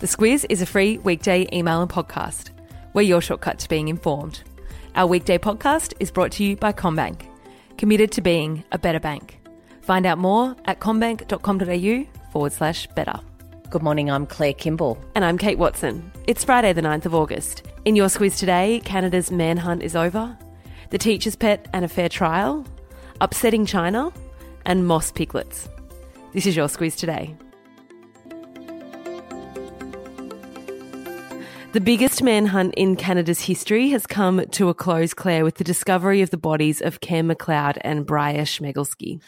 The Squiz is a free weekday email and podcast. We're your shortcut to being informed. Our weekday podcast is brought to you by CommBank, committed to being a better bank. Find out more at commbank.com.au forward slash better. Good morning, I'm Claire Kimball. And I'm Kate Watson. It's Friday, the 9th of August. In your Squiz today, Canada's manhunt is over, the teacher's pet and a fair trial, upsetting China, and moss piglets. This is your Squiz today. The biggest manhunt in Canada's history has come to a close, Claire, with the discovery of the bodies of Kam McLeod and Bryer Schmegelsky.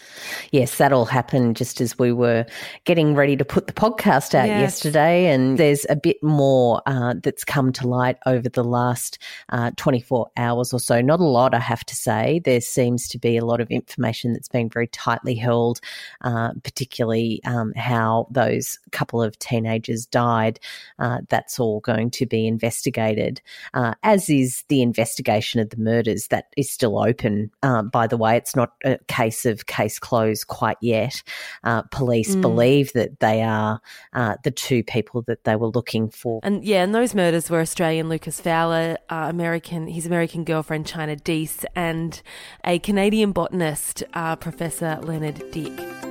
Yes, that all happened just as we were getting ready to put the podcast out yes. yesterday. And there's a bit more uh, that's come to light over the last uh, 24 hours or so. Not a lot, I have to say. There seems to be a lot of information that's been very tightly held, uh, particularly um, how those couple of teenagers died. Uh, that's all going to be investigated, uh, as is the investigation of the murders. That is still open, um, by the way. It's not a case of case closed quite yet. Uh, police mm. believe that they are uh, the two people that they were looking for. And yeah, and those murders were Australian Lucas Fowler, uh, American his American girlfriend Chynna Deese, and a Canadian botanist, uh, Professor Leonard Dyck.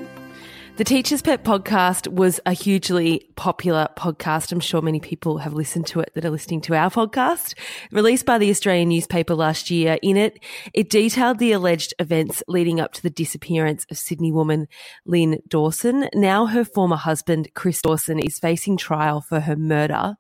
The Teacher's Pet podcast was a hugely popular podcast. I'm sure many people have listened to it that are listening to our podcast. Released by the Australian newspaper last year, in it, it detailed the alleged events leading up to the disappearance of Sydney woman Lyn Dawson. Now her former husband, Chris Dawson, is facing trial for her murder.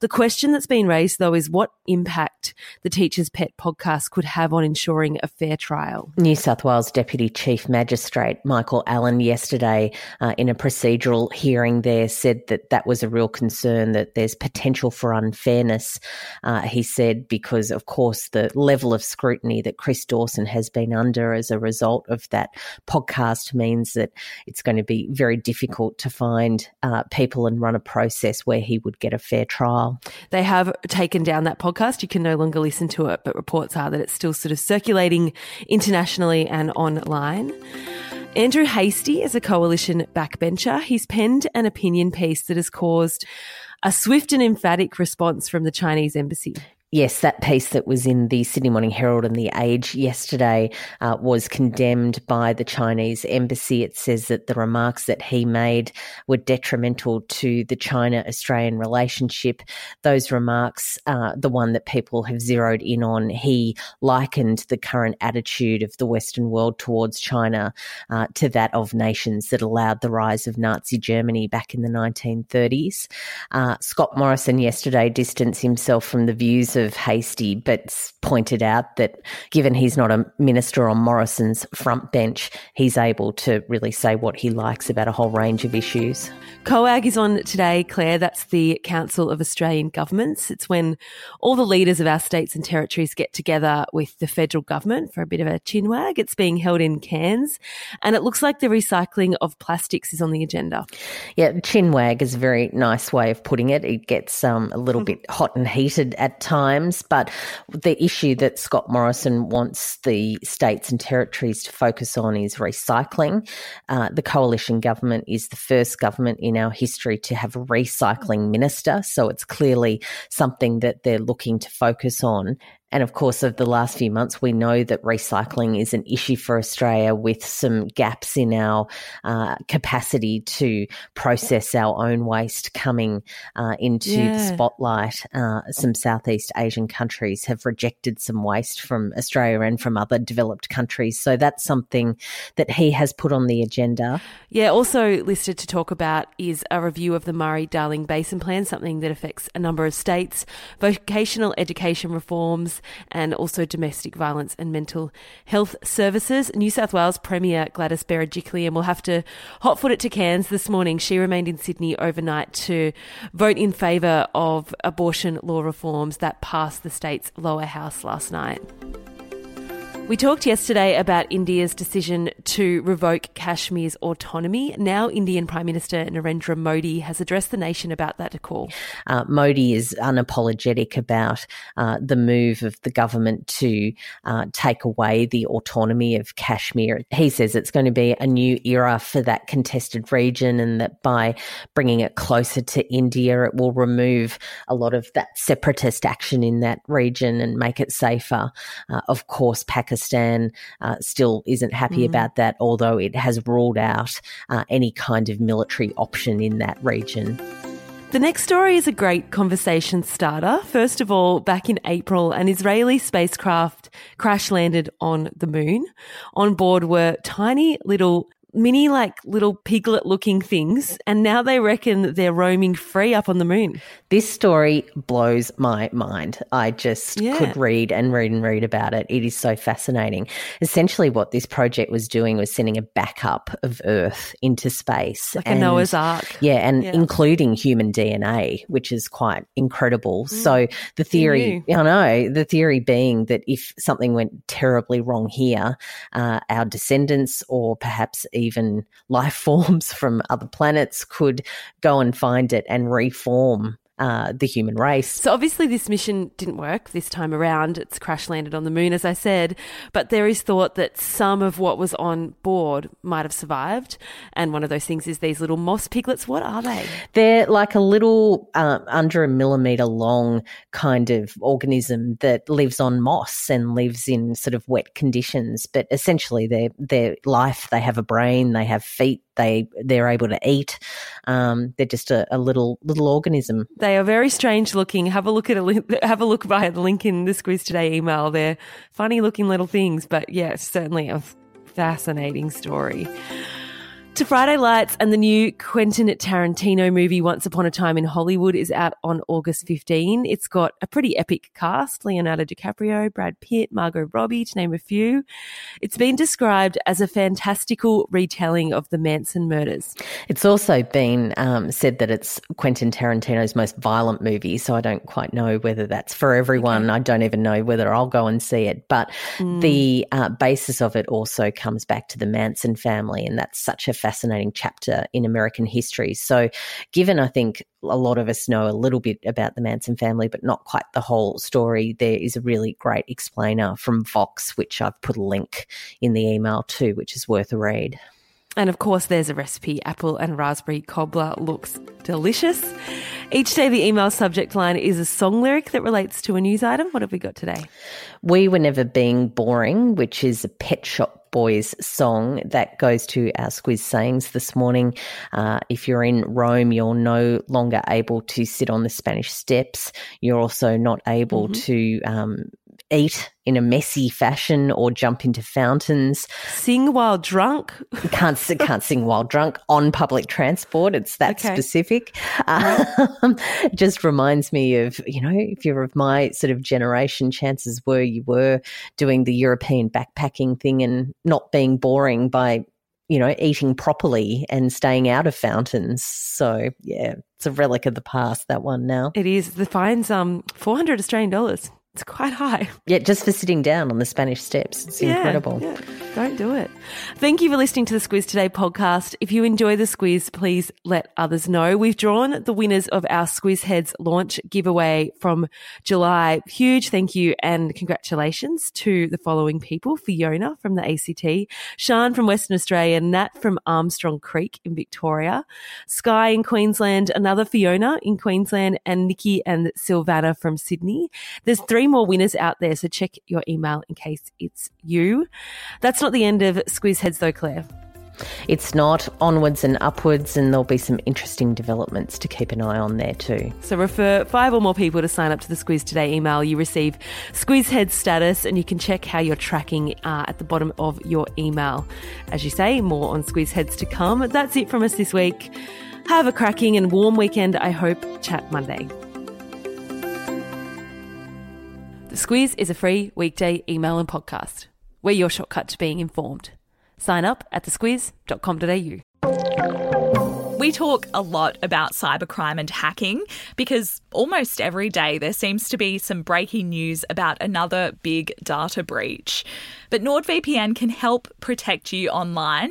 The question that's been raised, though, is what impact the Teacher's Pet podcast could have on ensuring a fair trial. New South Wales Deputy Chief Magistrate Michael Allen yesterday uh, in a procedural hearing there said that that was a real concern, that there's potential for unfairness. Uh, he said, because of course the level of scrutiny that Chris Dawson has been under as a result of that podcast means that it's going to be very difficult to find uh, people and run a process where he would get a fair trial. They have taken down that podcast. You can no longer listen to it, but reports are that it's still sort of circulating internationally and online. Andrew Hastie is a coalition backbencher. He's penned an opinion piece that has caused a swift and emphatic response from the Chinese embassy. Yes, that piece that was in the Sydney Morning Herald and the Age yesterday uh, was condemned by the Chinese embassy. It says that the remarks that he made were detrimental to the China Australian relationship. Those remarks, uh, the one that people have zeroed in on, he likened the current attitude of the Western world towards China uh, to that of nations that allowed the rise of Nazi Germany back in the 1930s. Uh, Scott Morrison yesterday distanced himself from the views of Hastie, but pointed out that given he's not a minister on Morrison's front bench, he's able to really say what he likes about a whole range of issues. COAG is on today, Claire. That's the Council of Australian Governments. It's when all the leaders of our states and territories get together with the federal government for a bit of a chinwag. It's being held in Cairns, and it looks like the recycling of plastics is on the agenda. Yeah, chinwag is a very nice way of putting it. It gets um, a little bit hot and heated at times times. But the issue that Scott Morrison wants the states and territories to focus on is recycling. Uh, the coalition government is the first government in our history to have a recycling minister. So it's clearly something that they're looking to focus on. And of course, of the last few months, we know that recycling is an issue for Australia with some gaps in our uh, capacity to process our own waste coming uh, into yeah. the spotlight. Uh, some Southeast Asian countries have rejected some waste from Australia and from other developed countries. So that's something that he has put on the agenda. Yeah, also listed to talk about is a review of the Murray Darling Basin Plan, something that affects a number of states, vocational education reforms and also domestic violence and mental health services. New South Wales Premier Gladys Berejiklian will have to hotfoot it to Cairns this morning. She remained in Sydney overnight to vote in favour of abortion law reforms that passed the state's lower house last night. We talked yesterday about India's decision to revoke Kashmir's autonomy. Now, Indian Prime Minister Narendra Modi has addressed the nation about that call. Uh, Modi is unapologetic about uh, the move of the government to uh, take away the autonomy of Kashmir. He says it's going to be a new era for that contested region and that by bringing it closer to India, it will remove a lot of that separatist action in that region and make it safer. Uh, of course, Pakistan uh, still isn't happy mm. about that, although it has ruled out uh, any kind of military option in that region. The next story is a great conversation starter. First of all, back in April, an Israeli spacecraft crash landed on the moon. On board were tiny little mini like little piglet looking things and now they reckon that they're roaming free up on the moon. This story blows my mind. I just yeah. could read and read and read about it. It is so fascinating. Essentially what this project was doing was sending a backup of Earth into space. Like and, a Noah's Ark. Yeah, and yeah. including human DNA, which is quite incredible. Mm. So the theory, I know, the theory being that if something went terribly wrong here, uh, our descendants or perhaps even life forms from other planets could go and find it and reform uh, the human race. So obviously, this mission didn't work this time around. It's crash landed on the moon, as I said, but there is thought that some of what was on board might have survived. And one of those things is these little moss piglets. What are they? They're like a little uh, under a millimeter long kind of organism that lives on moss and lives in sort of wet conditions. But essentially, their their life. They have a brain. They have feet they they're able to eat. Um, they're just a, a, little little organism. They are very strange looking. Have a look at a have a look via the link in the Squiz Today email. They're funny looking little things, but yeah, certainly a fascinating story to Friday Lights, and the new Quentin Tarantino movie Once Upon a Time in Hollywood is out on August 15. It's got a pretty epic cast Leonardo DiCaprio, Brad Pitt, Margot Robbie, to name a few. It's been described as a fantastical retelling of the Manson murders. It's also been um, said that it's Quentin Tarantino's most violent movie, so I don't quite know whether that's for everyone. Okay. I don't even know whether I'll go and see it. But mm. the uh, basis of it also comes back to the Manson family, and that's such a fascinating chapter in American history. So, given I think a lot of us know a little bit about the Manson family, but not quite the whole story, there is a really great explainer from Vox, which I've put a link in the email to, which is worth a read. And of course, there's a recipe apple and raspberry cobbler looks delicious. Each day, the email subject line is a song lyric that relates to a news item. What have we got today? We Were Never Being Boring, which is a Pet Shop Boys song that goes to our squiz sayings this morning. Uh, if you're in Rome, you're no longer able to sit on the Spanish steps. You're also not able mm-hmm. to um, eat in a messy fashion or jump into fountains. Sing while drunk? can't can't sing while drunk on public transport. It's that okay. specific. Um, just reminds me of you know if you're of my sort of generation, chances were you were doing the European backpacking thing and not being boring by you know, eating properly and staying out of fountains. So yeah, it's a relic of the past, that one now. It is. The fine's um four hundred Australian dollars. It's quite high. Yeah, just for sitting down on the Spanish steps. It's yeah, incredible. Yeah. Don't do it. Thank you for listening to the Squiz Today podcast. If you enjoy the Squiz, please let others know. We've drawn the winners of our Squiz Heads launch giveaway from July. Huge thank you and congratulations to the following people Fiona from the ACT, Sean from Western Australia, Nat from Armstrong Creek in Victoria, Sky in Queensland, another Fiona in Queensland, and Nikki and Silvana from Sydney. There's three more winners out there, so check your email in case it's you. That's not the end of Squiz Heads, though, Claire. It's not onwards and upwards, and there'll be some interesting developments to keep an eye on there too. So, refer five or more people to sign up to the Squiz Today email. You receive Squiz Head status, and you can check how you're tracking uh, at the bottom of your email. As you say, more on Squiz Heads to come. That's it from us this week. Have a cracking and warm weekend, I hope. Chat Monday. The Squiz is a free weekday email and podcast. We're your shortcut to being informed. Sign up at thesquiz.com.au. We talk a lot about cybercrime and hacking because almost every day there seems to be some breaking news about another big data breach. But NordVPN can help protect you online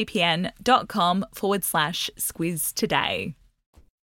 vpn.com forward slash squiz today.